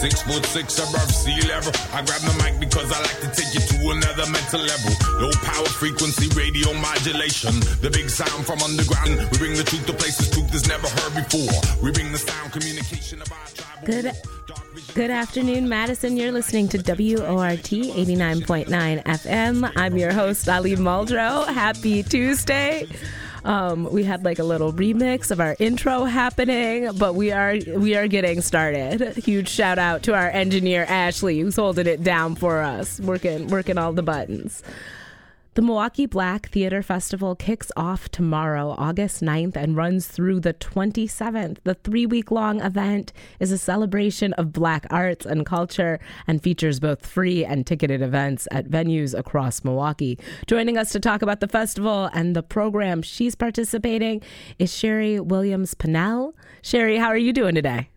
Six foot six above sea level. I grab the mic because I like to take you to another mental level. Low power frequency radio modulation. The big sound from underground. We bring the truth to places truth is never heard before. We bring the sound communication of our tribe. Good. Good afternoon, Madison. You're listening to WORT 89.9 FM. I'm your host, Ali Muldrow. Happy Tuesday. Um, we had like a little remix of our intro happening, but we are we are getting started. Huge shout out to our engineer Ashley, who's holding it down for us, working working all the buttons. The Milwaukee Black Theater Festival kicks off tomorrow, August 9th, and runs through the 27th. The three week long event is a celebration of Black arts and culture and features both free and ticketed events at venues across Milwaukee. Joining us to talk about the festival and the program she's participating is Sheri Williams Pannell. Sheri, how are you doing today?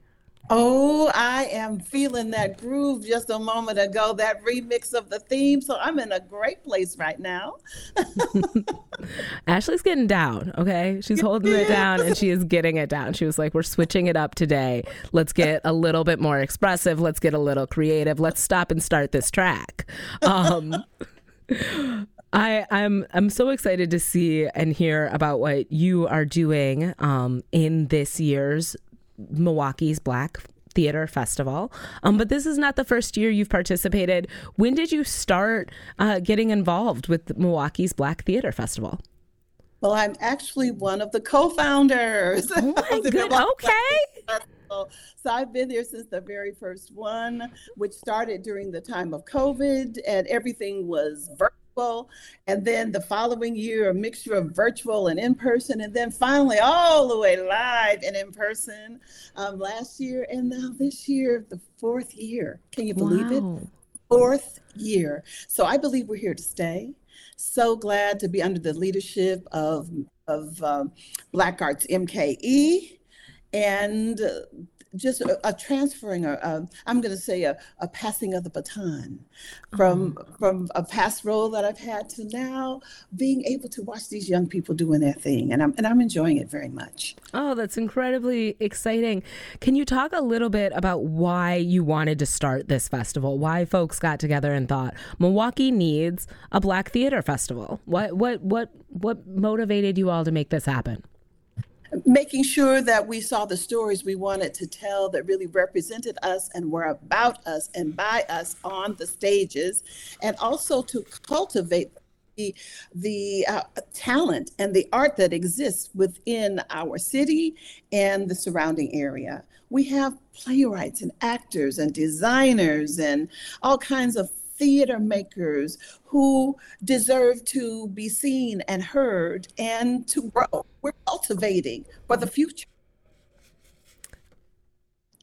Oh, I am feeling that groove just a moment ago, that remix of the theme. So I'm in a great place right now. Ashley's getting down, okay? She's holding it down and she is getting it down. She was like, We're switching it up today. Let's get a little bit more expressive. Let's get a little creative. Let's stop and start this track. Um, I, I'm I'm so excited to see and hear about what you are doing um, in this year's Milwaukee's Black Theater Festival. Um, but this is not the first year you've participated. When did you start uh, getting involved with Milwaukee's Black Theater Festival? Well, I'm actually one of the co-founders. Oh my good. Okay. So I've been there since the very first one, which started during the time of COVID, and everything was virtual and then the following year, a mixture of virtual and in person, and then finally all the way live and in person um, last year. And now this year, the fourth year. Can you believe wow. it? Fourth year. So I believe we're here to stay. So glad to be under the leadership of, of um, Black Arts MKE and just a, a transferring, a, a, I'm going to say a, a passing of the baton from oh. from a past role that I've had to now being able to watch these young people doing their thing, and I'm and I'm enjoying it very much. Oh, that's incredibly exciting. Can you talk a little bit about why you wanted to start this festival? Why folks got together and thought Milwaukee needs a Black Theater Festival? What what what what motivated you all to make this happen? Making sure that we saw the stories we wanted to tell that really represented us and were about us and by us on the stages, and also to cultivate the, the uh, talent and the art that exists within our city and the surrounding area. We have playwrights and actors and designers and all kinds of theater makers who deserve to be seen and heard and to grow. We're cultivating for the future.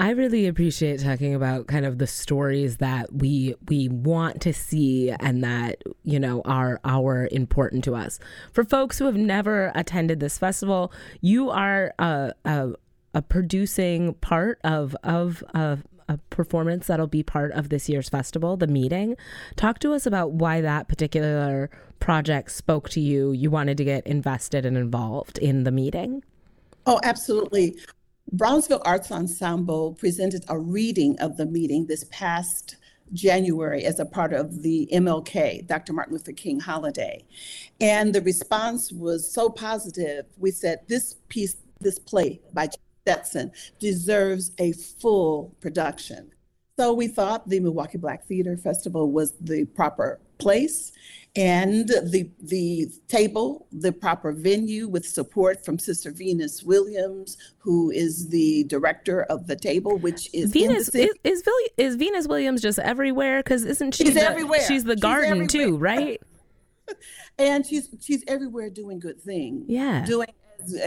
I really appreciate talking about kind of the stories that we we want to see and that you know are are important to us. For folks who have never attended this festival, you are a, a, a producing part of of of a performance that'll be part of this year's festival, the meeting. Talk to us about why that particular project spoke to you. You wanted to get invested and involved in the meeting. Oh, absolutely. Bronzeville Arts Ensemble presented a reading of the meeting this past January as a part of the MLK, Dr. Martin Luther King holiday. And the response was so positive. We said, this piece, this play by Stetson deserves a full production. So we thought the Milwaukee Black Theater Festival was the proper place and the the table, the proper venue with support from Sister Venus Williams, who is the director of the table, which is Venus is, is, is Venus Williams just everywhere? Because isn't she she's the, everywhere? She's the she's garden everywhere. too, right? and she's she's everywhere doing good things. Yeah, doing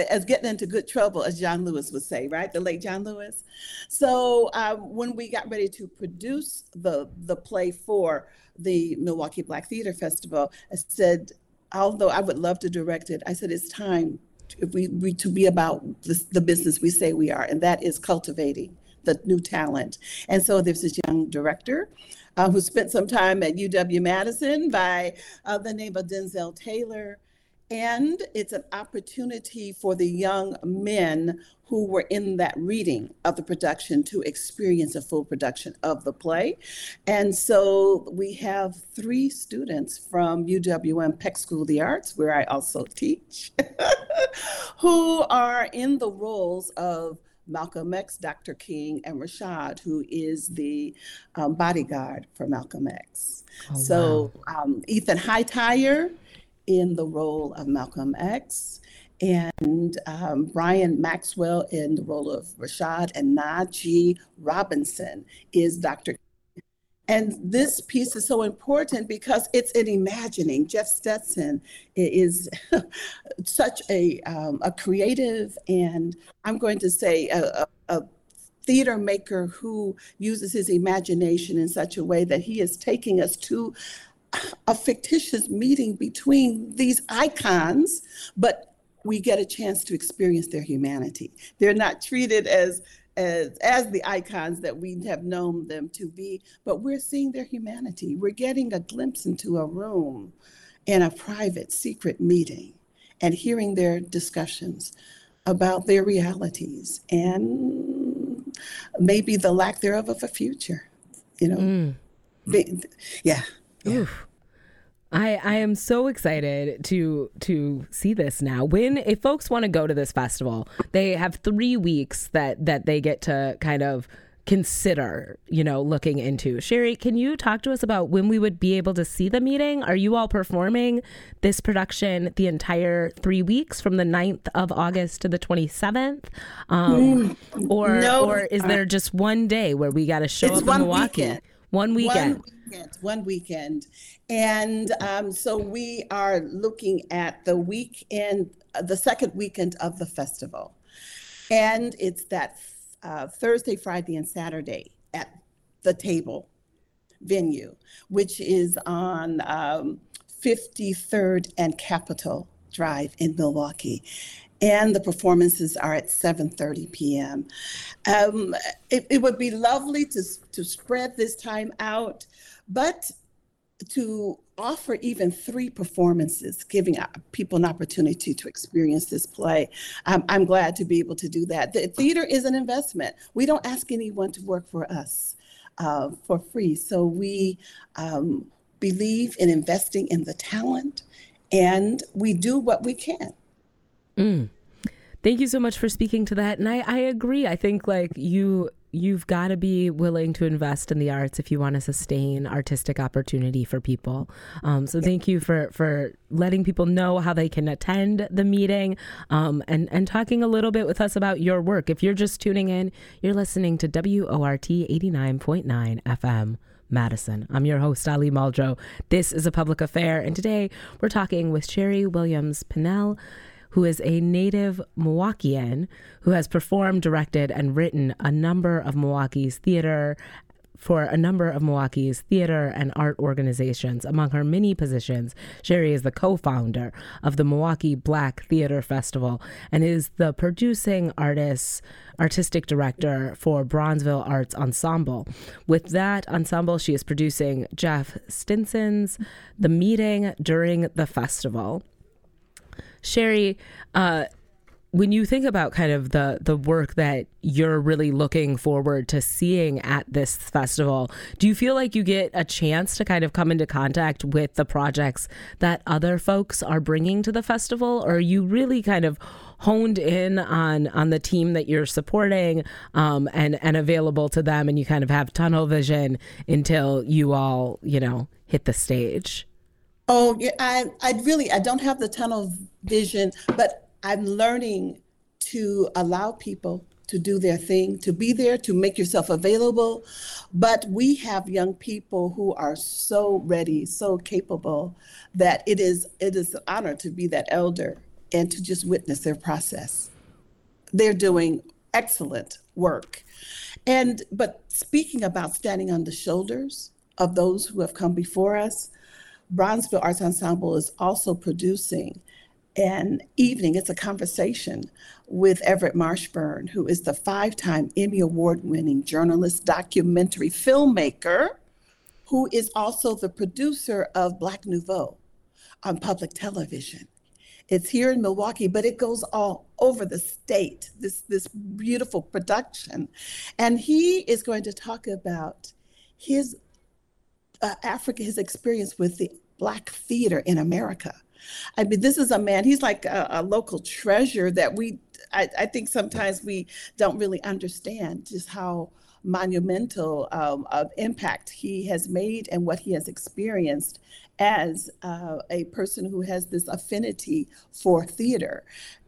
as getting into good trouble, as John Lewis would say, right? The late John Lewis. So um, when we got ready to produce the the play for the Milwaukee Black Theater Festival, I said, although I would love to direct it, I said it's time if we, we to be about this, the business we say we are, and that is cultivating the new talent. And so there's this young director uh, who spent some time at UW Madison by uh, the name of Denzel Taylor. And it's an opportunity for the young men who were in that reading of the production to experience a full production of the play. And so we have three students from UWM Peck School of the Arts, where I also teach, who are in the roles of Malcolm X, Dr. King, and Rashad, who is the um, bodyguard for Malcolm X. Oh, so wow. um, Ethan Hightower in the role of Malcolm X, and um, Brian Maxwell in the role of Rashad, and Najee Robinson is Dr. And this piece is so important because it's an imagining. Jeff Stetson is such a, um, a creative and I'm going to say a, a, a theater maker who uses his imagination in such a way that he is taking us to a fictitious meeting between these icons, but we get a chance to experience their humanity. They're not treated as as as the icons that we have known them to be, but we're seeing their humanity. We're getting a glimpse into a room in a private, secret meeting and hearing their discussions about their realities and maybe the lack thereof of a future. You know, mm. yeah. Yeah. I, I am so excited to to see this now. When if folks want to go to this festival, they have three weeks that that they get to kind of consider, you know, looking into. Sheri, can you talk to us about when we would be able to see the meeting? Are you all performing this production the entire three weeks from the 9th of August to the 27th? Um, mm, or, no, or is there just one day where we got to show up in Milwaukee? Weekend. One weekend. One weekend. One weekend. And um, so we are looking at the weekend, the second weekend of the festival. And it's that uh, Thursday, Friday, and Saturday at the table venue, which is on um, 53rd and Capitol Drive in Milwaukee and the performances are at 7.30 p.m. Um, it, it, would be lovely to, to spread this time out, but to offer even three performances, giving people an opportunity to experience this play. I'm, I'm glad to be able to do that. The theater is an investment. We don't ask anyone to work for us uh, for free. So we um, believe in investing in the talent and we do what we can. Mm. Thank you so much for speaking to that. And I, I agree. I think like you you've got to be willing to invest in the arts if you want to sustain artistic opportunity for people. Um, so thank you for for letting people know how they can attend the meeting um, and and talking a little bit with us about your work. If you're just tuning in, you're listening to WORT 89.9 FM. Madison. I'm your host, Ali Muldrow. This is a public affair, and today we're talking with Sheri Williams Pannell who is a native Milwaukeean who has performed, directed, and written a number of Milwaukee's theater for a number of Milwaukee's theater and art organizations. Among her many positions, Sheri is the co founder of the Milwaukee Black Theater Festival and is the producing artist, artistic director for Bronzeville Arts Ensemble. With that ensemble, she is producing Jeff Stetson's The Meeting during the festival. Sheri, uh, when you think about kind of the the work that you're really looking forward to seeing at this festival, do you feel like you get a chance to kind of come into contact with the projects that other folks are bringing to the festival, or are you really kind of honed in on on the team that you're supporting um, and and available to them, and you kind of have tunnel vision until you all you know hit the stage? Oh, yeah, I, I really, I don't have the tunnel vision, but I'm learning to allow people to do their thing, to be there, to make yourself available. But we have young people who are so ready, so capable that it is it is an honor to be that elder and to just witness their process. They're doing excellent work. And but speaking about standing on the shoulders of those who have come before us, Bronzeville Arts Ensemble is also producing an evening, it's a conversation with Everett Marshburn, who is the five time Emmy Award winning journalist, documentary filmmaker, who is also the producer of Black Nouveau on public television. It's here in Milwaukee, but it goes all over the state, this, this beautiful production. And he is going to talk about his uh, Africa, his experience with the Black theater in America. I mean, this is a man, he's like a, a local treasure that we, I, I, think sometimes we don't really understand just how monumental um, of impact he has made and what he has experienced as uh, a person who has this affinity for theater.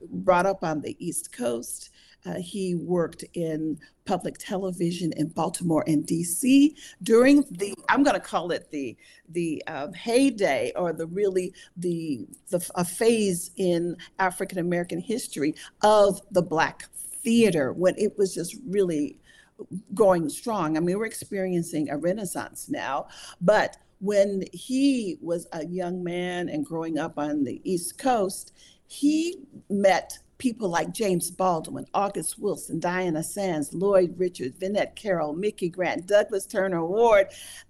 Brought up on the East Coast, uh, he worked in public television in Baltimore and D.C. during the I'm going to call it the the uh, heyday or the really the the a phase in African American history of the Black theater when it was just really going strong. I mean, we're experiencing a renaissance now, but when he was a young man and growing up on the East Coast, he met people like James Baldwin, August Wilson, Diana Sands, Lloyd Richards, Vinnette Carroll, Micki Grant, Douglas Turner Ward.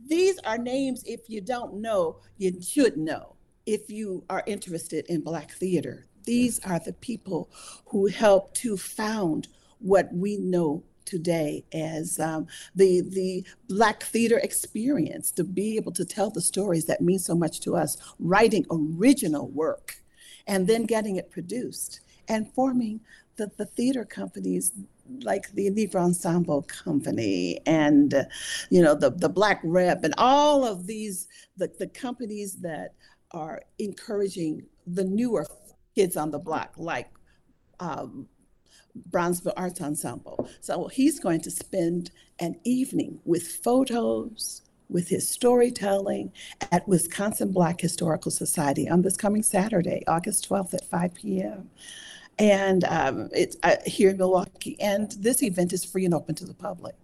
These are names, if you don't know, you should know if you are interested in Black theater. These are the people who helped to found what we know today as um, the the black theater experience to be able to tell the stories that mean so much to us writing original work and then getting it produced and forming the, the theater companies like the Negro Ensemble Company and uh, you know the the Black Rep and all of these the, the companies that are encouraging the newer kids on the block like um, Bronzeville Arts Ensemble. So he's going to spend an evening with photos, with his storytelling at Wisconsin Black Historical Society on this coming Saturday, August 12th at 5 p.m and um, it's uh, here in Milwaukee. And this event is free and open to the public.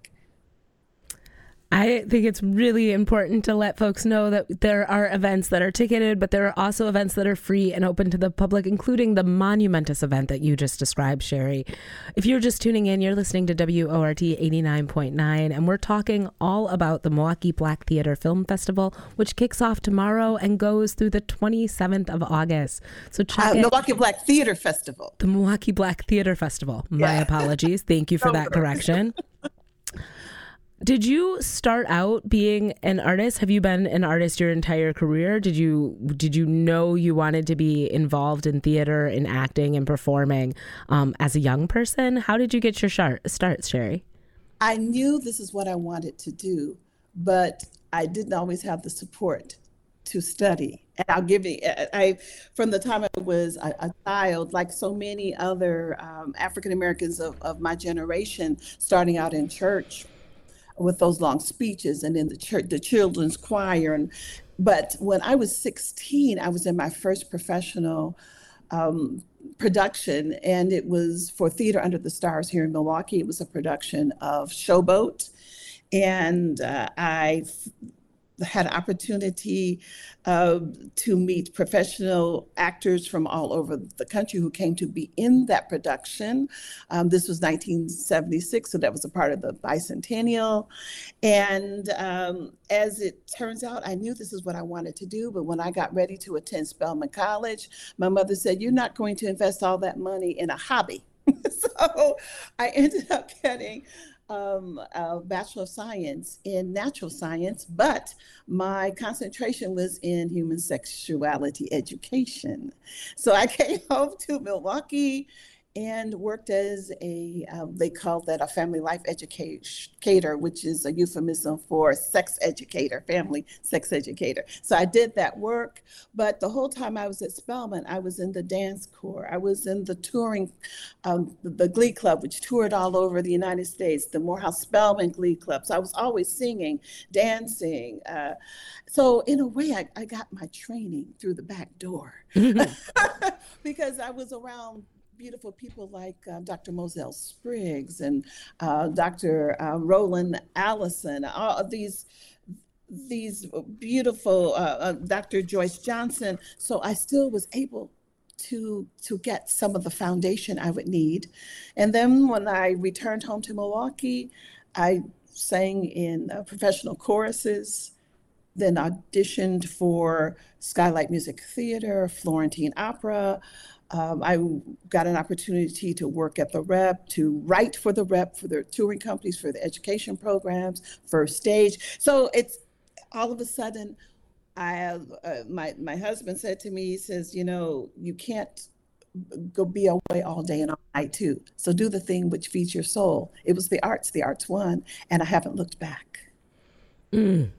I think it's really important to let folks know that there are events that are ticketed, but there are also events that are free and open to the public, including the monumentous event that you just described, Sheri. If you're just tuning in, you're listening to WORT 89.9, and we're talking all about the Milwaukee Black Theater Film Festival, which kicks off tomorrow and goes through the 27th of August. So check uh, Milwaukee Black Theater Festival. The Milwaukee Black Theater Festival. My yeah. apologies. Thank you for that correction. Did you start out being an artist? Have you been an artist your entire career? Did you did you know you wanted to be involved in theater and acting and performing um, as a young person? How did you get your start, Sheri? I knew this is what I wanted to do, but I didn't always have the support to study. And I'll give you, I, from the time I was a, a child, like so many other um, African Americans of, of my generation, starting out in church, with those long speeches and in the church, the children's choir. And but when I was 16, I was in my first professional um, production, and it was for Theater Under the Stars here in Milwaukee. It was a production of Showboat, and uh, I had opportunity uh, to meet professional actors from all over the country who came to be in that production. Um, this was 1976, so that was a part of the bicentennial. And um, as it turns out, I knew this is what I wanted to do, but when I got ready to attend Spelman College, my mother said, You're not going to invest all that money in a hobby. so I ended up getting um, a Bachelor of Science in Natural Science, but my concentration was in human sexuality education. So I came home to Milwaukee and worked as a uh, they call that a family life educator which is a euphemism for sex educator family sex educator. So i did that work but the whole time i was at spelman i was in the dance corps. I was in the touring um, the, the, glee club which toured all over the united states the morehouse spelman glee club. So i was always singing dancing uh, so in a way I, I got my training through the back door. Because i was around beautiful people like uh, Dr. Moselle Spriggs and uh, Dr. Uh, Roland Allison, all of these these beautiful uh, uh, Dr. Joyce Johnson. So I still was able to to get some of the foundation I would need. And then when I returned home to Milwaukee, I sang in professional choruses, then auditioned for Skylight Music Theater, Florentine Opera. Um, I got an opportunity to work at the rep, to write for the rep, for their touring companies, for the education programs, first stage. So it's all of a sudden, I have, uh, my, my husband said to me, he says, you know, you can't go be away all day and all night too. So do the thing which feeds your soul. It was the arts, the arts won, and I haven't looked back. Mm.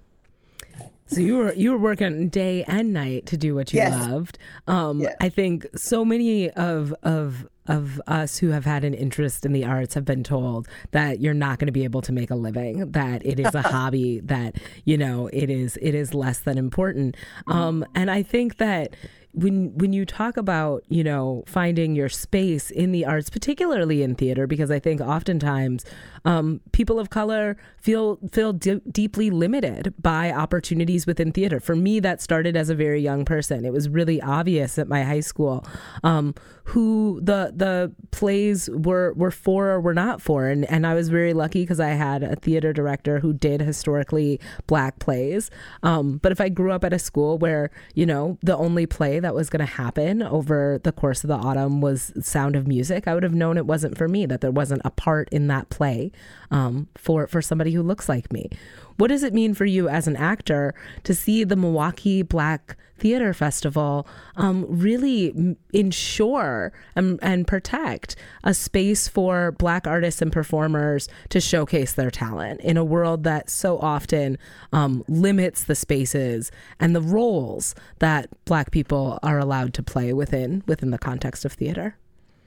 So you were you were working day and night to do what you yes. loved. Um, yes. I think so many of of of us who have had an interest in the arts have been told that you're not going to be able to make a living, that it is a hobby, that you know it is it is less than important. Um, and I think that when when you talk about you know finding your space in the arts particularly in theater because i think oftentimes um, people of color feel feel d- deeply limited by opportunities within theater. For me that started as a very young person. It was really obvious at my high school. Um, who the the plays were were for or were not for. And and I was very lucky because I had a theater director who did historically black plays. Um, but if I grew up at a school where you know the only play that was going to happen over the course of the autumn was Sound of Music I would have known it wasn't for me that there wasn't a part in that play um, for for somebody who looks like me. What does it mean for you as an actor to see the Milwaukee Black Theater Festival um, really ensure and, and protect a space for Black artists and performers to showcase their talent in a world that so often um, limits the spaces and the roles that Black people are allowed to play within within the context of theater?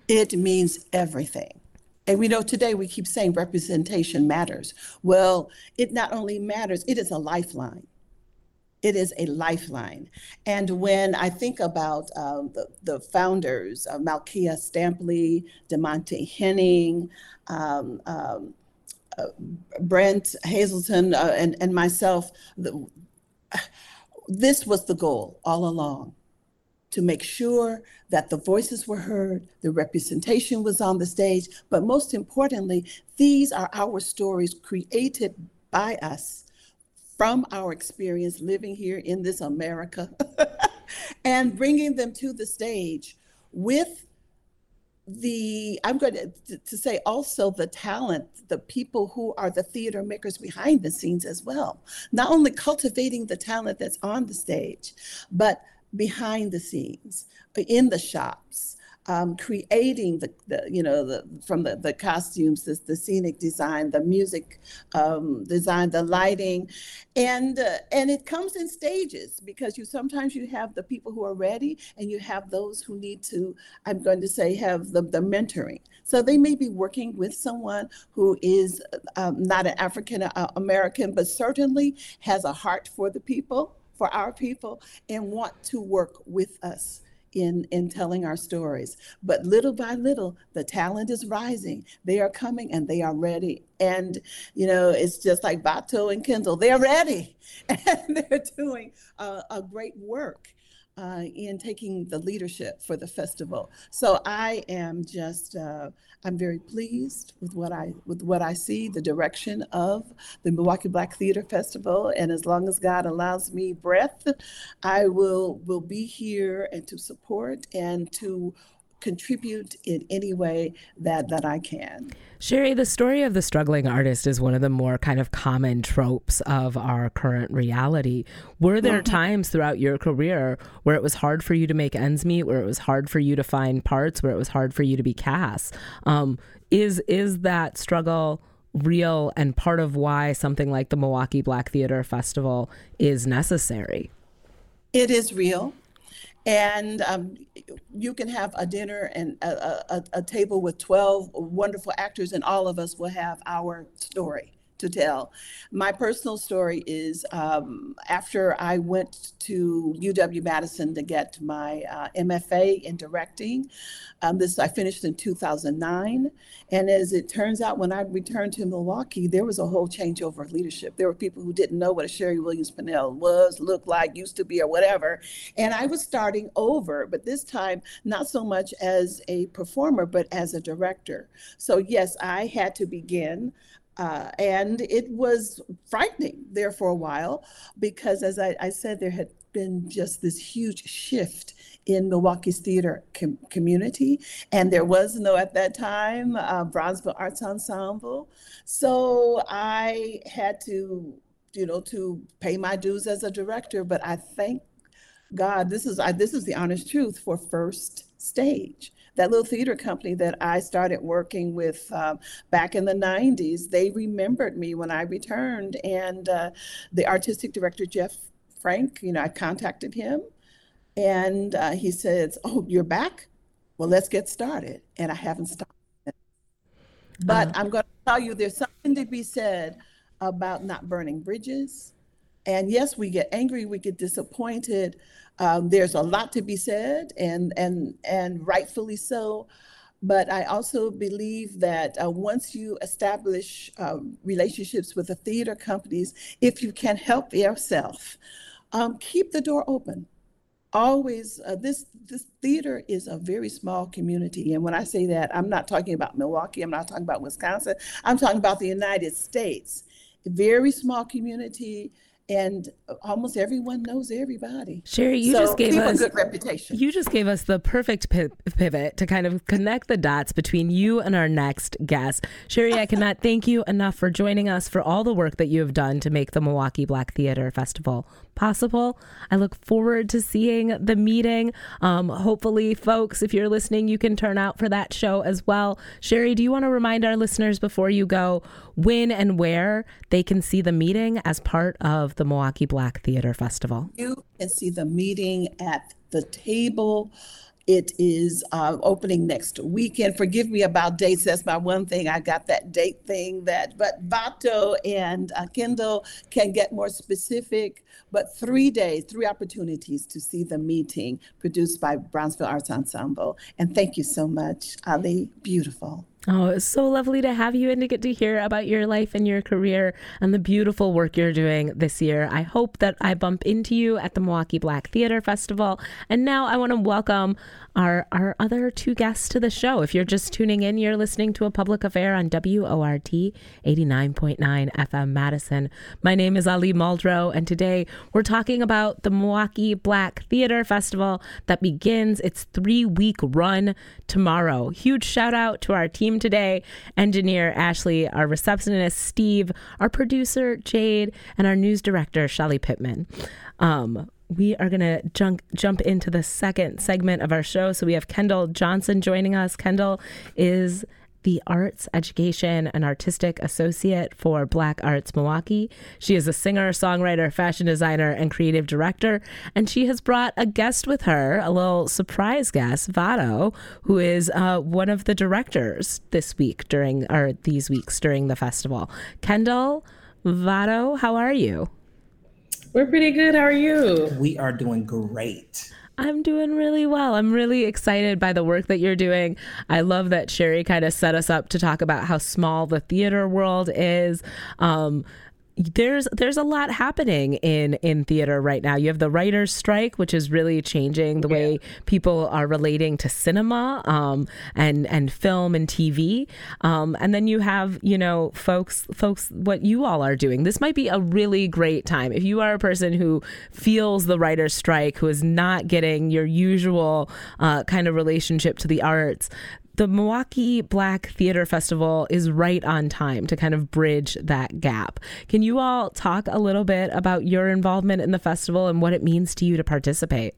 It means everything. And we know today we keep saying representation matters. Well, it not only matters, it is a lifeline. It is a lifeline. And when I think about um, the, the founders, uh, Malkia Stampley, DeMonte Henning, um, um, uh, Brent Hazelton, uh, and, and myself, the, this was the goal all along to make sure that the voices were heard, the representation was on the stage, but most importantly, these are our stories created by us from our experience living here in this America and bringing them to the stage with the i'm going to, to say also the talent the people who are the theater makers behind the scenes as well. Not only cultivating the talent that's on the stage but behind the scenes, in the shops, um, creating the, the, you know the from the, the costumes the, the scenic design the music um, design the lighting. And uh, and it comes in stages because you sometimes you have the people who are ready and you have those who need to i'm going to say have the, the mentoring. So they may be working with someone who is um, not an african uh, american but certainly has a heart for the people for our people and want to work with us in in telling our stories. But little by little the talent is rising. They are coming and they are ready. And you know it's just like vato and kyndal they're ready. And they're doing a great work uh, in taking the leadership for the festival. So I am just uh, I'm very pleased with what I with what I see the direction of the Milwaukee Black Theater Festival. And as long as God allows me breath, I will will be here and to support and to contribute in any way that that I can. Sheri, the story of the struggling artist is one of the more kind of common tropes of our current reality. Were there mm-hmm. times throughout your career where it was hard for you to make ends meet, where it was hard for you to find parts, where it was hard for you to be cast? Um, is is that struggle real and part of why something like the Milwaukee Black Theater Festival is necessary? It is real and um, you can have a dinner and a, a, a, table with 12 wonderful actors and all of us will have our story to tell. My personal story is um, after I went to UW Madison to get my uh, MFA in directing. Um, this I finished in 2009, and as it turns out, when I returned to Milwaukee, there was a whole changeover of leadership. There were people who didn't know what a Sheri Williams Pannell was, looked like, used to be, or whatever, and I was starting over. But this time, not so much as a performer, but as a director. So yes, I had to begin. Uh, and it was frightening there for a while because, as I, I said, there had been just this huge shift in Milwaukee's theater com- community. And there was no, at that time, uh, Bronzeville Arts Ensemble. So I had to, you know, to pay my dues as a director. But I thank God, this is I, this is the honest truth for First Stage. That little theater company that I started working with um, back in the 90s, they remembered me when I returned. And uh, the artistic director, Jeff Frank, you know, I contacted him and uh, he says, Oh, you're back? Well, let's get started. And I haven't stopped. But uh-huh. I'm going to tell you there's something to be said about not burning bridges. And yes, we get angry, we get disappointed. Um, there's a lot to be said, and and and rightfully so. But I also believe that uh, once you establish uh, relationships with the theater companies, if you can help yourself, um, keep the door open always uh, this this theater is a very small community and when i say that i'm not talking about milwaukee i'm not talking about wisconsin i'm talking about the united states very small community and almost everyone knows everybody. Sheri, you so just gave us a good reputation. You just gave us the perfect pivot to kind of connect the dots between you and our next guest. Sheri, I cannot thank you enough for joining us for all the work that you have done to make the Milwaukee Black Theater Festival possible. I look forward to seeing the meeting. Um, hopefully, folks, if you're listening, you can turn out for that show as well. Sheri, do you want to remind our listeners before you go when and where they can see the meeting as part of the Milwaukee Black Theater Festival? You can see the meeting at the table it is uh, opening next weekend. Forgive me about dates. That's my one thing. I got that date thing that, but Vato and uh, Kyndal can get more specific. But three days, three opportunities to see the meeting produced by Bronzeville Arts Ensemble. And thank you so much, Ali. Beautiful. Oh, it's so lovely to have you and to get to hear about your life and your career and the beautiful work you're doing this year. I hope that I bump into you at the Milwaukee Black Theater Festival. And now I want to welcome our, our other two guests to the show. If you're just tuning in, you're listening to a public affair on WORT 89.9 FM Madison. My name is Ali Muldrow, and today we're talking about the Milwaukee Black Theater Festival that begins its three week run tomorrow. Huge shout out to our team today engineer Ashley, our receptionist Steve, our producer Jade, and our news director Shelly Pittman. Um, we are going to jump jump into the second segment of our show. So we have Kyndal Johnson joining us. Kyndal is the Arts Education and Artistic Associate for Black Arts Milwaukee. She is a singer, songwriter, fashion designer, and creative director. And she has brought a guest with her, a little surprise guest, Vato, who is uh, one of the directors this week during, or these weeks during the festival. Kyndal, Vato, how are you? We're pretty good. How are you? We are doing great. I'm doing really well. I'm really excited by the work that you're doing. I love that Sheri kind of set us up to talk about how small the theater world is. Um, there's there's a lot happening in in theater right now. You have the writers' strike, which is really changing the yeah. way people are relating to cinema um, and and film and TV. Um, and then you have you know folks folks what you all are doing. This might be a really great time if you are a person who feels the writers' strike, who is not getting your usual uh, kind of relationship to the arts the Milwaukee Black Theater Festival is right on time to kind of bridge that gap. Can you all talk a little bit about your involvement in the festival and what it means to you to participate?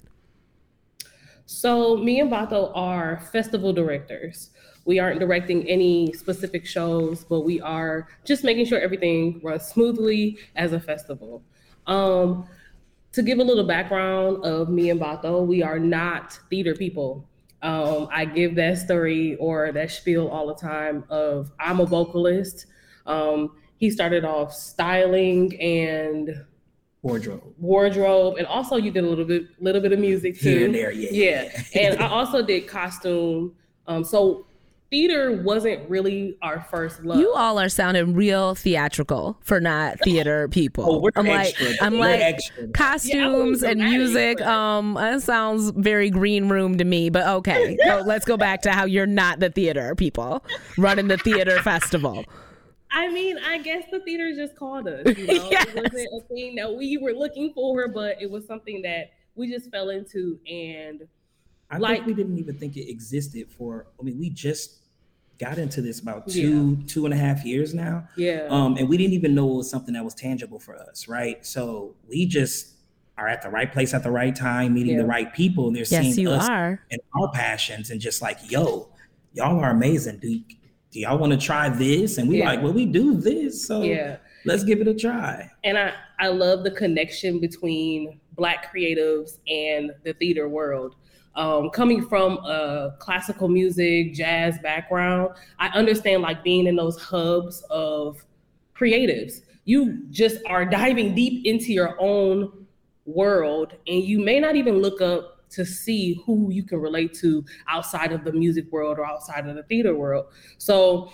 So, me and Vato are festival directors. We aren't directing any specific shows, but we are just making sure everything runs smoothly as a festival. Um, to give a little background of me and Vato, we are not theater people. Um, I give that story or that spiel all the time of I'm a vocalist. Um, he started off styling and wardrobe. Wardrobe, and also you did a little bit, little bit of music too. Here and there, yeah. Yeah, and I also did costume. Um, so theater wasn't really our first love. You all are sounding real theatrical for not theater people. Oh, we're I'm extra. like, I'm We're like extra. costumes Yeah, and music. Um, that sounds very green room to me. But okay, so let's go back to how you're not the theater people running the theater festival. I mean, I guess the theater just called us. You know, Yes. it wasn't a thing that we were looking for, but it was something that we just fell into. And I like- think we didn't even think it existed for. I mean, we just got into this about two two and a half years now, yeah, um, and we didn't even know it was something that was tangible for us, right? So we just are at the right place at the right time, meeting Yeah. the right people, and they're Yes, seeing you us are. and our passions, and just like, yo, y'all are amazing. Do do y'all want to try this? And we Yeah. like, well, we do this, so yeah. let's give it a try. And I I love the connection between Black creatives and the theater world. Um, coming from a classical music, jazz background, I understand like being in those hubs of creatives. You just are diving deep into your own world, and you may not even look up to see who you can relate to outside of the music world or outside of the theater world. So,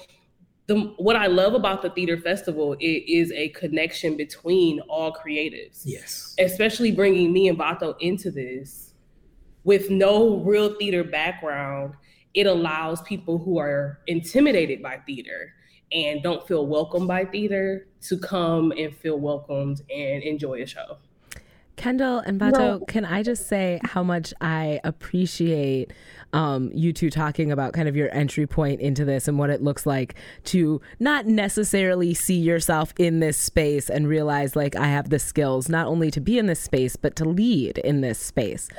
the what I love about the theater festival it is a connection between all creatives Yes. especially bringing me and Vato into this with no real theater background, it allows people who are intimidated by theater and don't feel welcome by theater to come and feel welcomed and enjoy a show. Kyndal and Vato, can I just say how much I appreciate um, you two talking about kind of your entry point into this and what it looks like to not necessarily see yourself in this space and realize like I have the skills not only to be in this space but to lead in this space.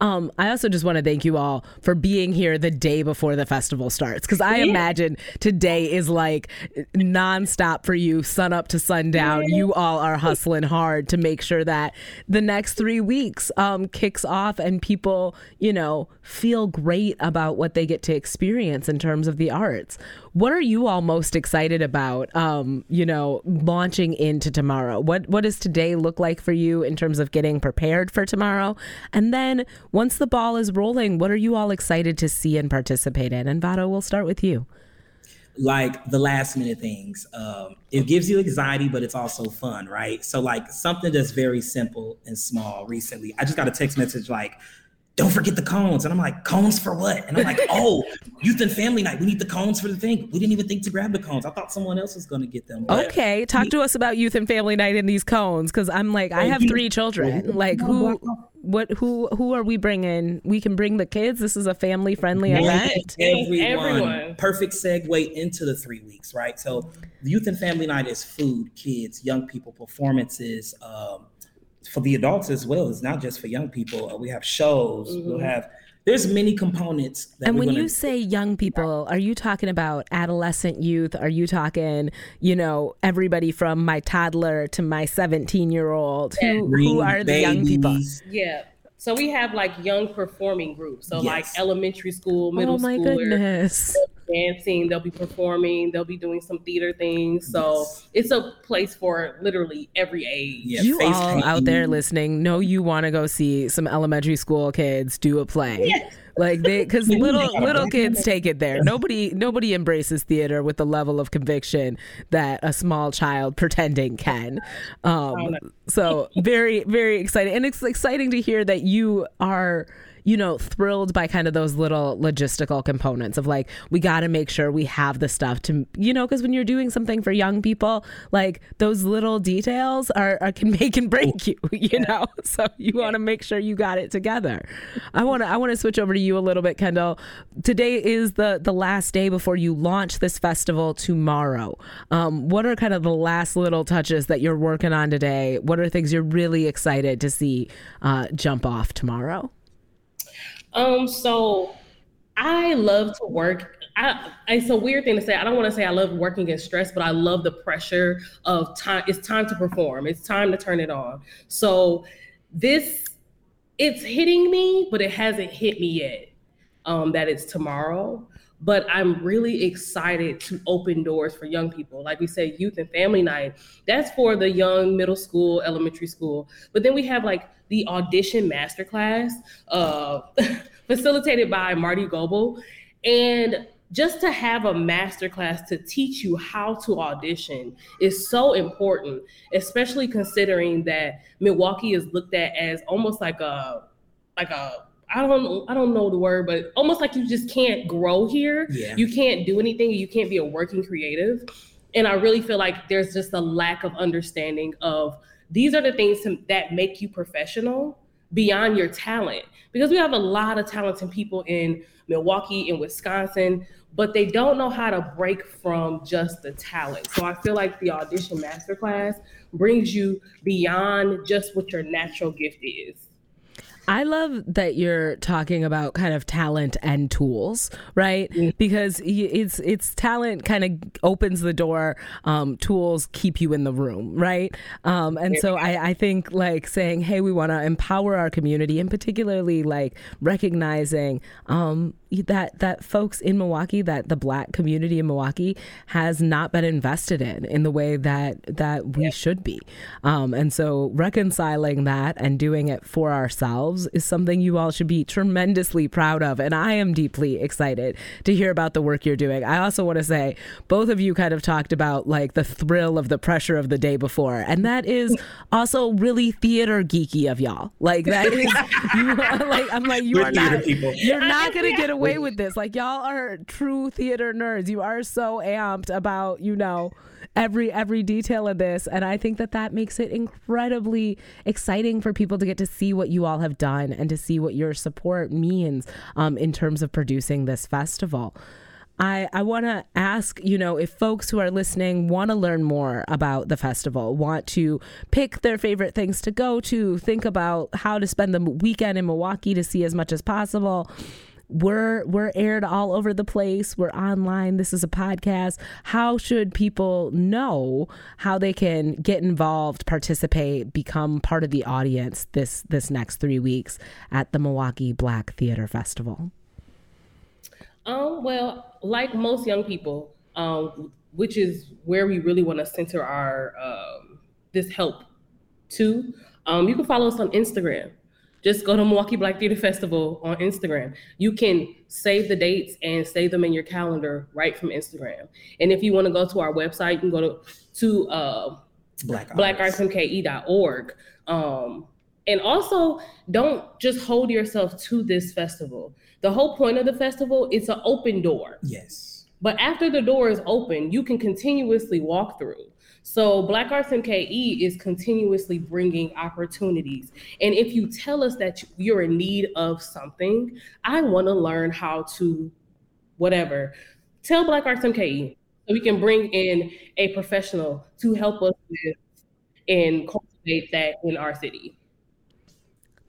Um, I also just want to thank you all for being here the day before the festival starts because I imagine today is like nonstop for you, sun up to sundown. You all are hustling hard to make sure that the next three weeks um, kicks off and people, you know, feel great about what they get to experience in terms of the arts. What are you all most excited about? Um, you know, launching into tomorrow. What what does today look like for you in terms of getting prepared for tomorrow? And then once the ball is rolling, what are you all excited to see and participate in? And Vato, we'll start with you. like the last minute things. Um, it gives you anxiety, but it's also fun, right? So like something that's very simple and small. Recently, I just got a text message like, "Don't forget the cones," and I'm like, "Cones for what?" And I'm like, "Oh, youth and family night. We need the cones for the thing. We didn't even think to grab the cones. I thought someone else was going to get them." But Okay, talk to us about youth and family night and these cones because I'm like I have three children. Like who, what, who, who are we bringing? We can bring the kids. This is a family friendly event. Everyone. Everyone. Perfect segue into the three weeks, right? So, the youth and family night is food, kids, young people, performances. Um, for the adults as well. It's not just for young people. Uh, we have shows. We'll have. There's many components. That And we're when gonna, you say young people, are you talking about adolescent youth? Are you talking, you know, everybody from my toddler to my 17 year old? Who, who are the young people? Yeah. So we have like young performing groups. So like elementary school, middle school. Oh my schoolers, goodness. Dancing, they'll be performing, they'll be doing some theater things. So Yes. it's a place for literally every age. Yeah, you face all out there listening know you want to go see some elementary school kids do a play Yes. like they because little little kids take it there nobody nobody embraces theater with the level of conviction that a small child pretending can um so very very exciting and it's exciting to hear that you are you know, thrilled by kind of those little logistical components of like, we got to make sure we have the stuff to, you know, because when you're doing something for young people, like those little details are, are can make and break you, you know. So you want to make sure you got it together. I want to I want to switch over to you a little bit, Kyndal. Today is the the last day before you launch this festival tomorrow. Um, what are kind of the last little touches that you're working on today? What are things you're really excited to see uh, jump off tomorrow? Um, so I love to work. I, it's a weird thing to say. I don't want to say I love working in stress, but I love the pressure of time. It's time to perform. It's time to turn it on. So this, it's hitting me, but it hasn't hit me yet. um, that it's tomorrow but I'm really excited to open doors for young people. Like we say, youth and family night. That's for the young middle school, elementary school. But then we have like the audition masterclass, uh, facilitated by Marty Goebel. And just to have a masterclass to teach you how to audition is so important, especially considering that Milwaukee is looked at as almost like a like a I don't I don't know the word, but almost like you just can't grow here. Yeah. You can't do anything. You can't be a working creative. And I really feel like there's just a lack of understanding of these are the things to, that make you professional beyond your talent. Because we have a lot of talented people in Milwaukee and Wisconsin, but they don't know how to break from just the talent. So I feel like the audition masterclass brings you beyond just what your natural gift is. I love that you're talking about kind of talent and tools, right? Mm. Because it's it's talent kind of opens the door. Um, tools keep you in the room, right? Um, and so I, I think like saying, hey, we want to empower our community, and particularly like recognizing um, that that folks in Milwaukee, that the Black community in Milwaukee has not been invested in in the way that that we should be. Um, and so reconciling that and doing it for ourselves is something you all should be tremendously proud of. And I am deeply excited to hear about the work you're doing. I also want to say both of you kind of talked about like the thrill of the pressure of the day before, and that is also really theater geeky of y'all. Like that is you are, like I'm like you We're are not people. you're not gonna get away with this. Like y'all are true theater nerds. You are so amped about you know every every detail of this, and I think that that makes it incredibly exciting for people to get to see what you all have done and to see what your support means um, in terms of producing this festival. I, I want to ask, you know, if folks who are listening want to learn more about the festival, want to pick their favorite things to go to, think about how to spend the weekend in Milwaukee to see as much as possible. We're we're aired all over the place. We're online. This is a podcast. How should people know how they can get involved, participate, become part of the audience this this next 3 weeks at the Milwaukee Black Theater Festival? Um, well, like most young people, um, which is where we really want to center our um, this help to. Um, you can follow us on Instagram. Just go to Milwaukee Black Theater Festival on Instagram. You can save the dates and save them in your calendar right from Instagram. And if you want to go to our website, you can go to to uh, Black Arts. blackartsmke.org. Um, and also, don't just hold yourself to this festival. The whole point of the festival is an open door. Yes. But after the door is open, you can continuously walk through. So Black Arts MKE is continuously bringing opportunities. And if you tell us that you're in need of something, I want to learn how to whatever. Tell Black Arts MKE so we can bring in a professional to help us with and cultivate that in our city.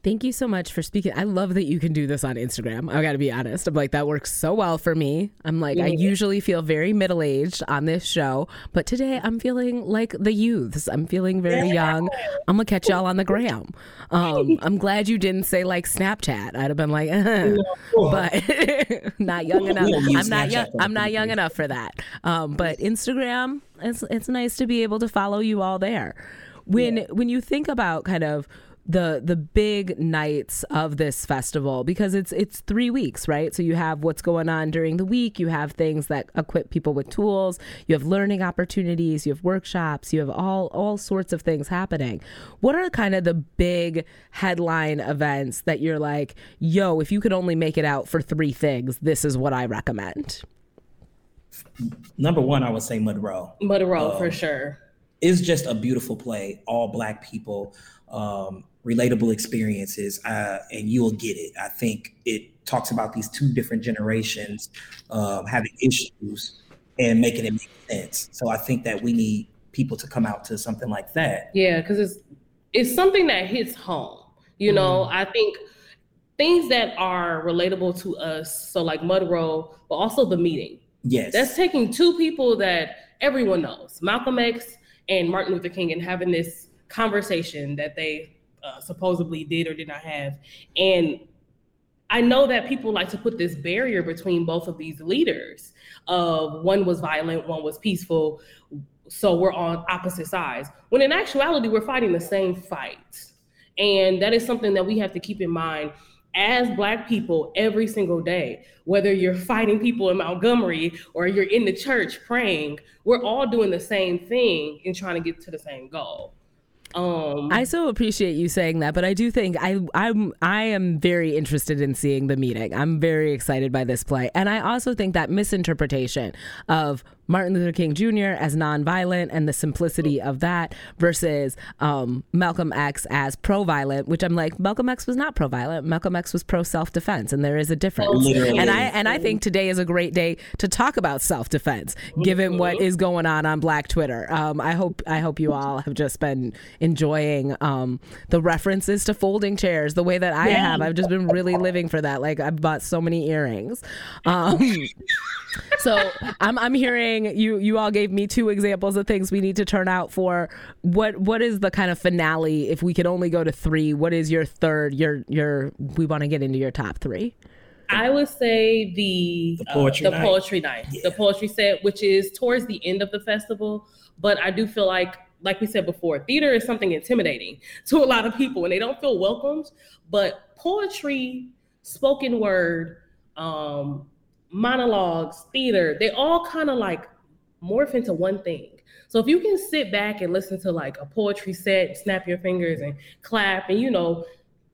Thank you so much for speaking. I love that you can do this on Instagram. I got to be honest. I'm like, that works so well for me. I'm like, I usually feel very middle aged on this show, but today I'm feeling like the youths. I'm feeling very young. I'm going to catch y'all on the gram. Um, I'm glad you didn't say like Snapchat. I'd have been like, uh, but not young enough. We don't use I'm not young. I'm not young enough for that. Um, but Instagram, it's, it's nice to be able to follow you all there. When, when you think about kind of the the big nights of this festival because it's it's 3 weeks, right? So you have what's going on during the week, you have things that equip people with tools, you have learning opportunities, you have workshops, you have all all sorts of things happening. What are kind of the big headline events that you're like, "Yo, if you could only make it out for 3 things, this is what I recommend." Number one, I would say Monroe. Monroe Um, for sure. It's just a beautiful play. All black people, um, relatable experiences, uh, and you will get it. I think it talks about these two different generations um, having issues and making it make sense. So I think that we need people to come out to something like that. Yeah, because it's it's something that hits home. You know, I think things that are relatable to us. So like Monroe, but also the meeting. Yes. That's taking two people that everyone knows, Malcolm X and Martin Luther King, and having this conversation that they uh, supposedly did or did not have, and I know that people like to put this barrier between both of these leaders. Of one was violent, one was peaceful, so we're on opposite sides. When in actuality, we're fighting the same fight, and that is something that we have to keep in mind as Black people every single day. Whether you're fighting people in Montgomery or you're in the church praying, we're all doing the same thing and trying to get to the same goal. Um, I so appreciate you saying that, but I do think I I'm I am very interested in seeing the meeting. I'm very excited by this play, and I also think that misinterpretation of Martin Luther King Jr. as nonviolent and the simplicity of that versus um, Malcolm X as pro-violent, which I'm like Malcolm X was not pro-violent. Malcolm X was pro-self-defense, and there is a difference. Literally. And I and I think today is a great day to talk about self-defense, given what is going on on Black Twitter. Um, I hope I hope you all have just been enjoying um, the references to folding chairs the way that I yeah. have. I've just been really living for that. Like I've bought so many earrings. Um, so I'm I'm hearing you you all gave me two examples of things we need to turn out for. What what is the kind of finale? If we could only go to three, what is your third? Your your we want to get into your top three. I would say the the poetry uh, the night. poetry night, yeah. the poetry set, which is towards the end of the festival. But I do feel like, like we said before, theater is something intimidating to a lot of people, and they don't feel welcomed. But poetry, spoken word, um, monologues, theater, they all kind of like morph into one thing. So if you can sit back and listen to like a poetry set, snap your fingers and clap and you know,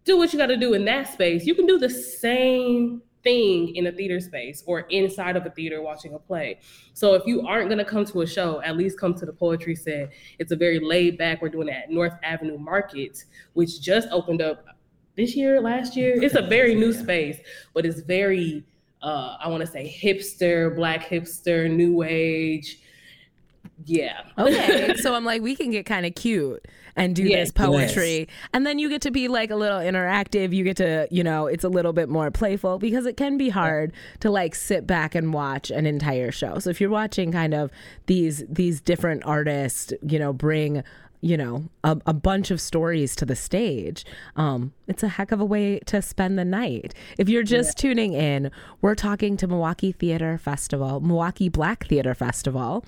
do what you got to do in that space, you can do the same thing in a theater space or inside of a theater watching a play. So if you aren't going to come to a show, at least come to the poetry set. It's a very laid back. We're doing it at North Avenue Market, which just opened up this year, last year. It's a very new space, but it's very uh, I want to say hipster, black hipster, new age. Yeah. Okay. so I'm like, we can get kind of cute and do yes. this poetry. Yes. And then you get to be like a little interactive. You get to, you know, it's a little bit more playful because it can be hard to like sit back and watch an entire show. So if you're watching kind of these these different artists, you know, bring you know a, a, bunch of stories to the stage um, it's a heck of a way to spend the night if you're just yeah. tuning in we're talking to milwaukee theater festival milwaukee black theater festival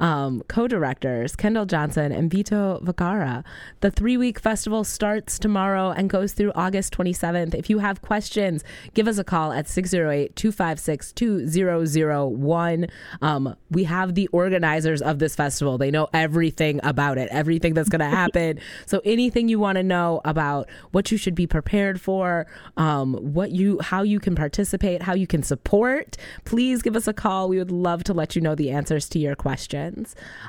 um, co-directors kyndal johnson and vato Vergara. the three-week festival starts tomorrow and goes through august 27th if you have questions give us a call at 608-256-2001 um, we have the organizers of this festival they know everything about it everything that's going to happen. so anything you want to know about what you should be prepared for, um, what you, how you can participate, how you can support, please give us a call. We would love to let you know the answers to your questions.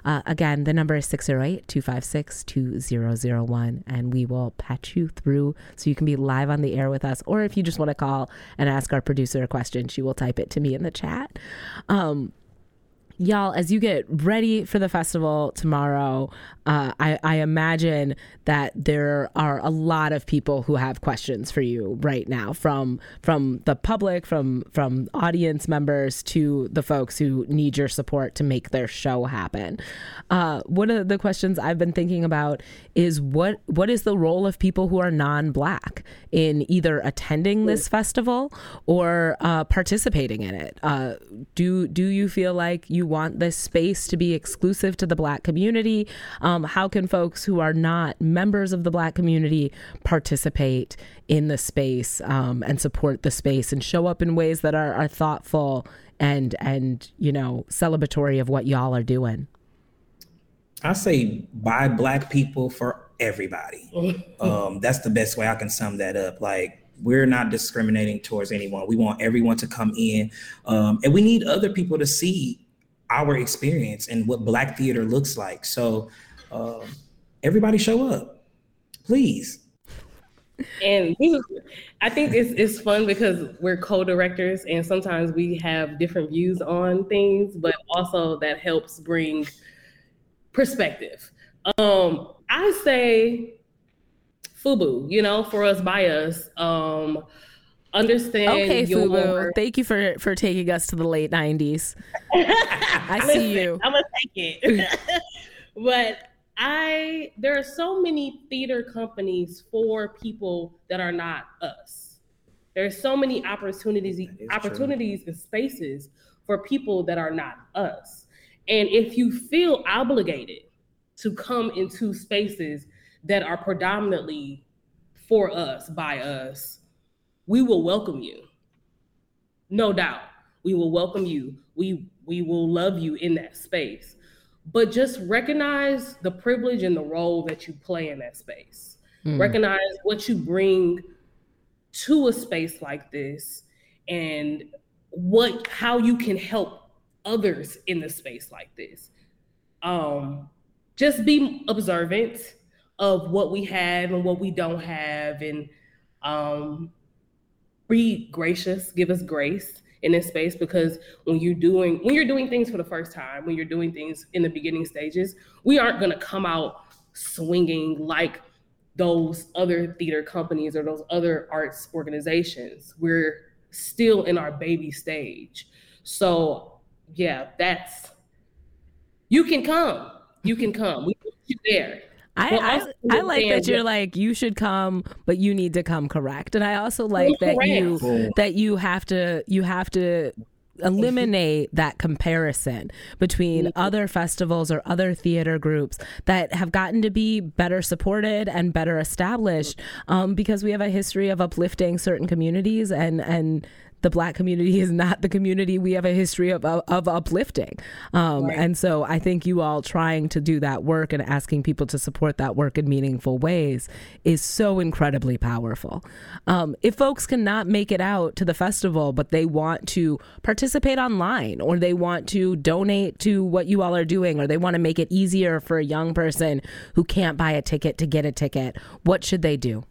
Uh, again, the number is 608 256 2001, and we will patch you through so you can be live on the air with us. Or if you just want to call and ask our producer a question, she will type it to me in the chat. Um, y'all, as you get ready for the festival tomorrow, uh, I, I, imagine that there are a lot of people who have questions for you right now, from from the public, from from audience members to the folks who need your support to make their show happen. Uh, one of the questions I've been thinking about is what what is the role of people who are non-black in either attending this festival or uh, participating in it? Uh, do do you feel like you want this space to be exclusive to the black community? Um, how can folks who are not members of the Black community participate in the space um, and support the space and show up in ways that are, are thoughtful and and you know celebratory of what y'all are doing? I say buy Black people for everybody. um, that's the best way I can sum that up. Like we're not discriminating towards anyone. We want everyone to come in, um, and we need other people to see our experience and what Black theater looks like. So uh, everybody show up, please. And I think it's it's fun because we're co-directors, and sometimes we have different views on things, but also that helps bring perspective. Um, I say FUBU, you know, for us by us. Um, understand. Okay, your... FUBU. Thank you for for taking us to the late '90s. I Listen, see you. I'm gonna take it, but I there are so many theater companies for people that are not us. There are so many opportunities, opportunities and spaces for people that are not us. And if you feel obligated to come into spaces that are predominantly for us, by us, we will welcome you. No doubt. We will welcome you. We we will love you in that space. But just recognize the privilege and the role that you play in that space. Mm. Recognize what you bring to a space like this and what how you can help others in the space like this. Um, just be observant of what we have and what we don't have and um, be gracious give us grace in this space because when you're doing when you're doing things for the first time when you're doing things in the beginning stages we aren't going to come out swinging like those other theater companies or those other arts organizations. We're still in our baby stage. So yeah that's you can come. You can come. We put you there I, I, I, like that you're like you should come, but you need to come correct, and I also like that you that you have to you have to eliminate that comparison between mm-hmm. other festivals or other theater groups that have gotten to be better supported and better established um, because we have a history of uplifting certain communities and and the black community is not the community we have a history of, of, of uplifting. Um, right. And so I think you all trying to do that work and asking people to support that work in meaningful ways is so incredibly powerful. Um, if folks cannot make it out to the festival, but they want to participate online or they want to donate to what you all are doing or they want to make it easier for a young person who can't buy a ticket to get a ticket, what should they do?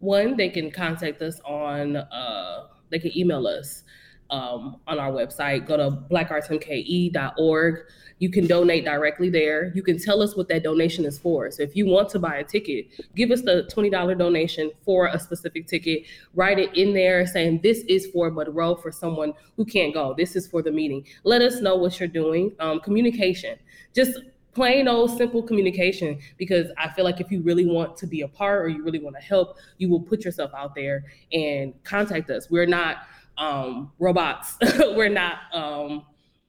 One, they can contact us on, uh, they can email us um, on our website. Go to blackartsmke.org. You can donate directly there. You can tell us what that donation is for. So if you want to buy a ticket, give us the $20 donation for a specific ticket. Write it in there saying this is for Monroe for someone who can't go. This is for the meeting. Let us know what you're doing. Um, communication. Just plain old simple communication because I feel like if you really want to be a part or you really want to help, you will put yourself out there and contact us. We're not um, robots. We're not um,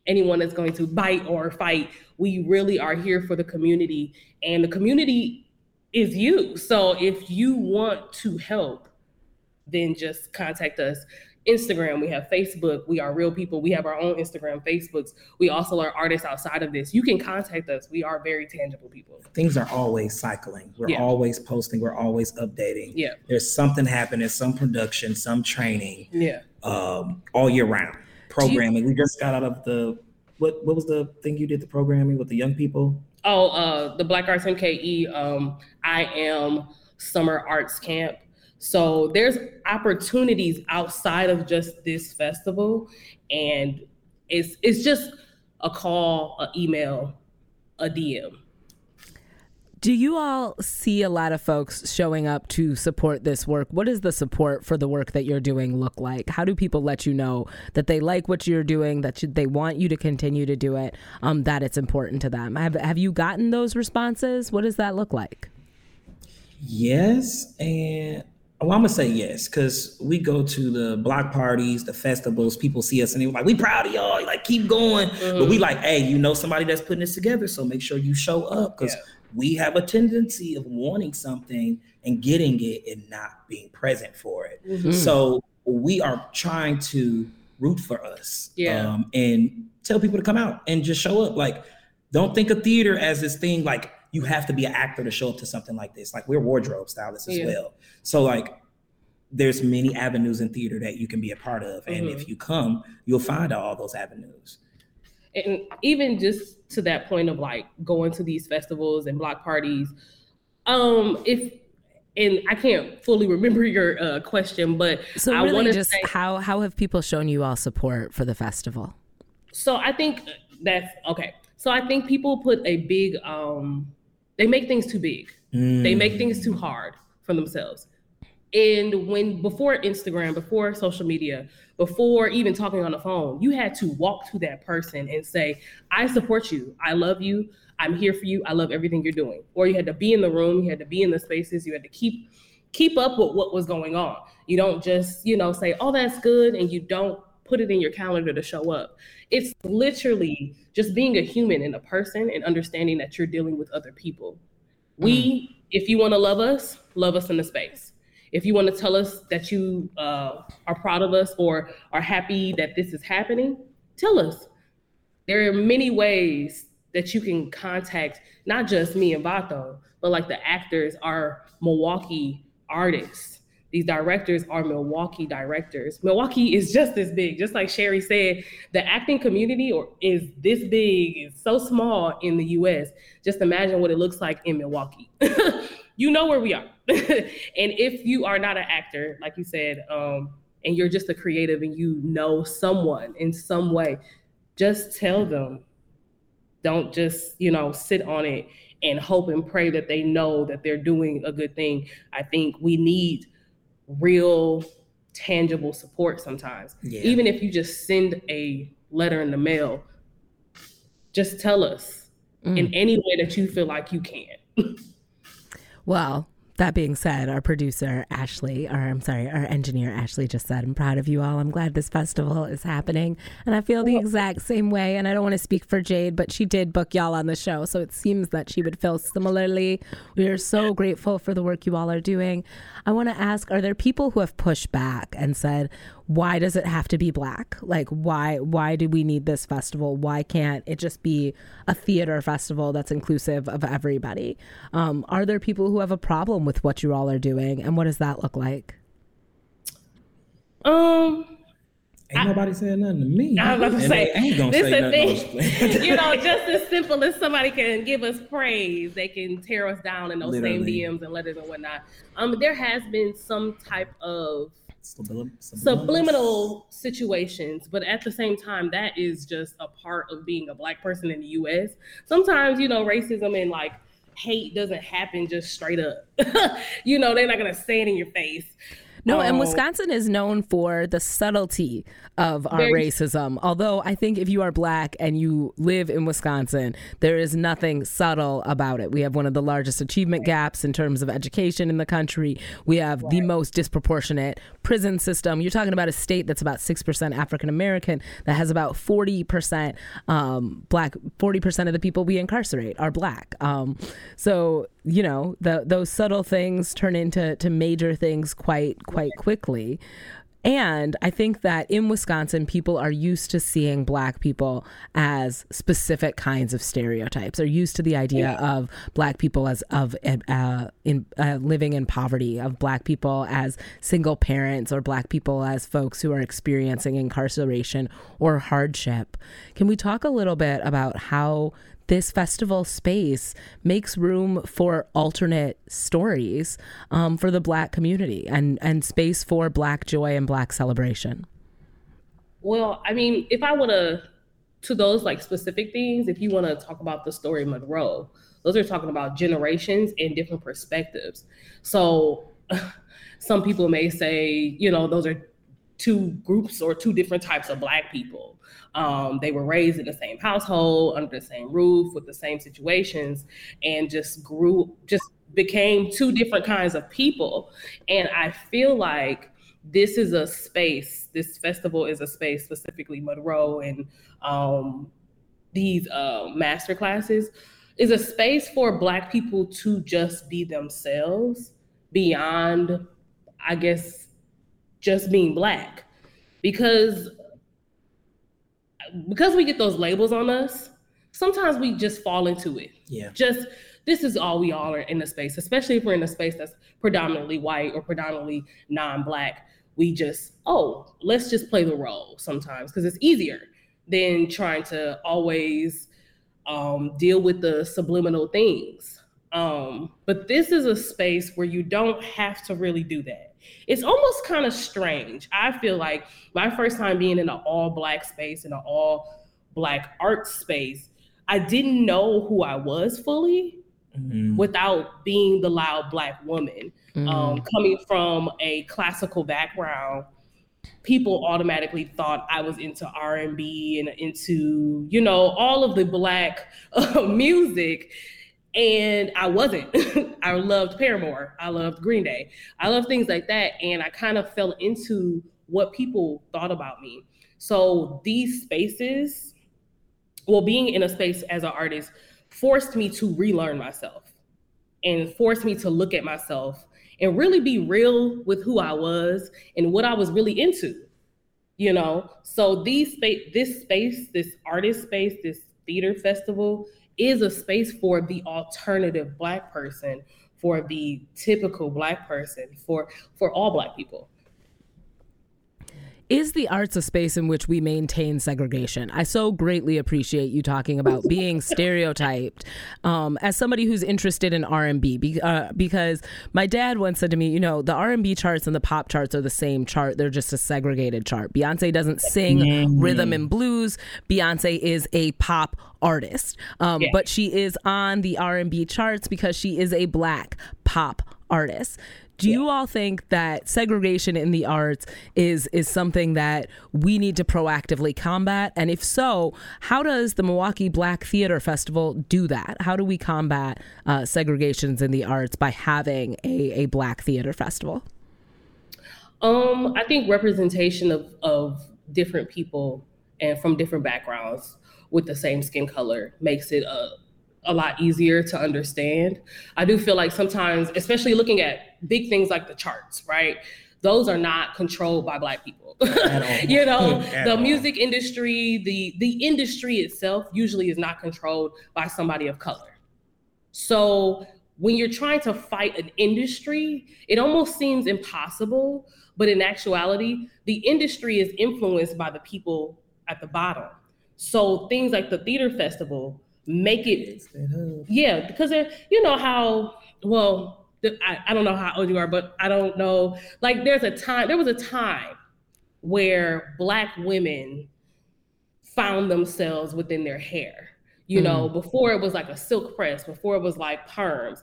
anyone that's going to bite or fight. We really are here for the community, and the community is you. So if you want to help, then just contact us. Instagram, we have Facebook, we are real people. We have our own Instagram, Facebooks. We also are artists outside of this. You can contact us. We are very tangible people. Things are always cycling. We're yeah. always posting, we're always updating. Yeah. There's something happening, some production, some training. Yeah. Um, all year round. Programming. You- we just got out of the what what was the thing you did the programming with the young people? Oh, uh the Black Arts MKE um I am summer arts camp so there's opportunities outside of just this festival, and it's it's just a call, an email, a DM. Do you all see a lot of folks showing up to support this work? What does the support for the work that you're doing look like? How do people let you know that they like what you're doing, that they want you to continue to do it, um, that it's important to them? Have, have you gotten those responses? What does that look like? Yes, and well, I'm gonna say yes, because we go to the block parties, the festivals. People see us and they're like, "We proud of y'all. Like, keep going." Mm-hmm. But we like, hey, you know somebody that's putting this together, so make sure you show up because yeah. we have a tendency of wanting something and getting it and not being present for it. Mm-hmm. So we are trying to root for us, yeah, um, and tell people to come out and just show up. Like, don't think of theater as this thing like you have to be an actor to show up to something like this. Like we're wardrobe stylists as yeah. well. So like there's many avenues in theater that you can be a part of. And mm-hmm. if you come, you'll find all those avenues. And even just to that point of like going to these festivals and block parties, um, if and I can't fully remember your uh, question, but so I really just say, how how have people shown you all support for the festival? So I think that's okay. So I think people put a big um they make things too big. Mm. They make things too hard for themselves. And when before Instagram, before social media, before even talking on the phone, you had to walk to that person and say, I support you. I love you. I'm here for you. I love everything you're doing. Or you had to be in the room, you had to be in the spaces, you had to keep keep up with what was going on. You don't just, you know, say, oh, that's good, and you don't put it in your calendar to show up. It's literally just being a human and a person and understanding that you're dealing with other people. We, mm. if you want to love us, love us in the space. If you want to tell us that you uh, are proud of us or are happy that this is happening, tell us. There are many ways that you can contact not just me and Vato, but like the actors are Milwaukee artists. These directors are Milwaukee directors. Milwaukee is just this big, just like Sheri said. The acting community or is this big, is so small in the U.S. Just imagine what it looks like in Milwaukee. you know where we are, and if you are not an actor, like you said, um, and you're just a creative, and you know someone in some way, just tell them. Don't just you know sit on it and hope and pray that they know that they're doing a good thing. I think we need real tangible support sometimes. Yeah. Even if you just send a letter in the mail, just tell us mm. in any way that you feel like you can. well, that being said, our producer Ashley, or I'm sorry, our engineer Ashley just said, I'm proud of you all. I'm glad this festival is happening. And I feel the exact same way. And I don't want to speak for Jade, but she did book y'all on the show. So it seems that she would feel similarly. We are so grateful for the work you all are doing. I want to ask Are there people who have pushed back and said, why does it have to be black? Like why why do we need this festival? Why can't it just be a theater festival that's inclusive of everybody? Um, are there people who have a problem with what you all are doing, and what does that look like? Um. Ain't I, nobody saying nothing to me. I was about to say, ain't gonna this say thing, you know, just as simple as somebody can give us praise, they can tear us down in those Literally. same DMs and letters and whatnot. Um, there has been some type of subliminal, subliminal situations but at the same time that is just a part of being a black person in the us sometimes you know racism and like hate doesn't happen just straight up. You know they're not gonna say it in your face no, and oh. Wisconsin is known for the subtlety of our racism. Although I think if you are black and you live in Wisconsin, there is nothing subtle about it. We have one of the largest achievement gaps in terms of education in the country. We have the most disproportionate prison system. You're talking about a state that's about 6% African American that has about 40% um, black, 40% of the people we incarcerate are black. Um, so you know the, those subtle things turn into to major things quite quite quickly and I think that in Wisconsin, people are used to seeing black people as specific kinds of stereotypes. Are used to the idea yeah. of black people as of uh, in uh, living in poverty, of black people as single parents, or black people as folks who are experiencing incarceration or hardship. Can we talk a little bit about how this festival space makes room for alternate stories um, for the Black community and, and space for Black joy and Black celebration? Well, I mean, if I want to, to those like specific things, if you want to talk about the story Monroe, those are talking about generations and different perspectives. So some people may say, you know, those are two groups or two different types of Black people. Um, they were raised in the same household, under the same roof, with the same situations, and just grew, just became two different kinds of people. And I feel like this is a space, this festival is a space, specifically Monroe and um, these uh, master classes, is a space for Black people to just be themselves beyond, I guess, just being Black. Because because we get those labels on us, sometimes we just fall into it. Yeah. Just this is all we all are in the space, especially if we're in a space that's predominantly white or predominantly non-black. We just, oh, let's just play the role sometimes because it's easier than trying to always um, deal with the subliminal things. Um, but this is a space where you don't have to really do that it's almost kind of strange. I feel like my first time being in an all black space, in an all black art space, I didn't know who I was fully mm-hmm. without being the loud black woman. Mm-hmm. Um, coming from a classical background, people automatically thought I was into R and B and into you know all of the black uh, music and I wasn't. I loved Paramore. I loved Green Day. I love things like that. And I kind of fell into what people thought about me. So these spaces, well, being in a space as an artist forced me to relearn myself and forced me to look at myself and really be real with who I was and what I was really into. You know, so these space, this space, this artist space, this theater festival is a space for the alternative black person, for the typical black person, for for all black people. Is the arts a space in which we maintain segregation? I so greatly appreciate you talking about being stereotyped. Um, as somebody who's interested in R and B, uh, because my dad once said to me, you know, the R and B charts and the pop charts are the same chart; they're just a segregated chart. Beyonce doesn't sing mm-hmm. rhythm and blues. Beyonce is a pop artist, um, yeah. but she is on the R and B charts because she is a black pop artist. Do you all think that segregation in the arts is is something that we need to proactively combat? And if so, how does the Milwaukee Black Theater Festival do that? How do we combat uh, segregations in the arts by having a, a Black Theater Festival? Um, I think representation of, of different people and from different backgrounds with the same skin color makes it a, a lot easier to understand. I do feel like sometimes, especially looking at big things like the charts, right? Those are not controlled by black people. you know, the music industry, the the industry itself usually is not controlled by somebody of color. So when you're trying to fight an industry, it almost seems impossible, but in actuality, the industry is influenced by the people at the bottom. So things like the theater festival make it yeah because you know how well I, I don't know how old you are but i don't know like there's a time there was a time where black women found themselves within their hair you mm. know before it was like a silk press before it was like perms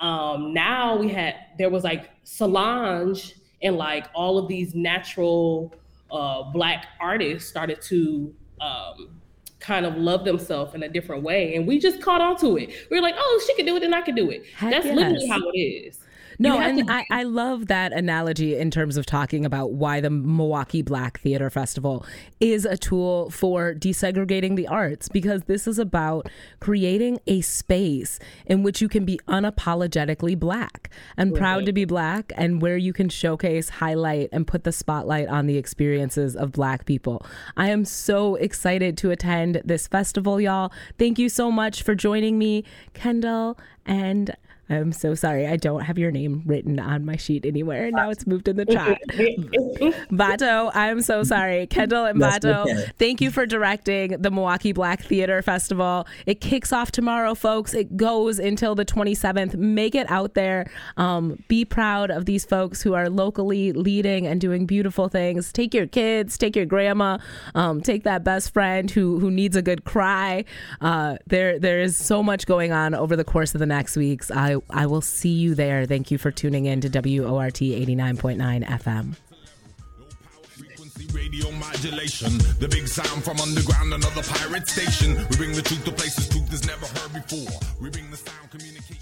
um now we had there was like solange and like all of these natural uh black artists started to um kind of love themselves in a different way. And we just caught on to it. We are like, oh, she can do it and I can do it. Heck That's yes. literally how it is. No, and to- I, I love that analogy in terms of talking about why the Milwaukee Black Theater Festival is a tool for desegregating the arts because this is about creating a space in which you can be unapologetically black and right. proud to be black and where you can showcase, highlight, and put the spotlight on the experiences of black people. I am so excited to attend this festival, y'all. Thank you so much for joining me, Kyndal and I'm so sorry. I don't have your name written on my sheet anywhere. Now it's moved in the chat. Vato, I'm so sorry. Kyndal and Vato, thank you for directing the Milwaukee Black Theater Festival. It kicks off tomorrow, folks. It goes until the 27th. Make it out there. Um, be proud of these folks who are locally leading and doing beautiful things. Take your kids, take your grandma, um, take that best friend who who needs a good cry. Uh, there there is so much going on over the course of the next weeks. I I, will see you there. Thank you for tuning in to WORT 89.9 FM radio modulation. The big sound from underground, another pirate station. We bring the truth to places truth has never heard before. We bring the sound communication.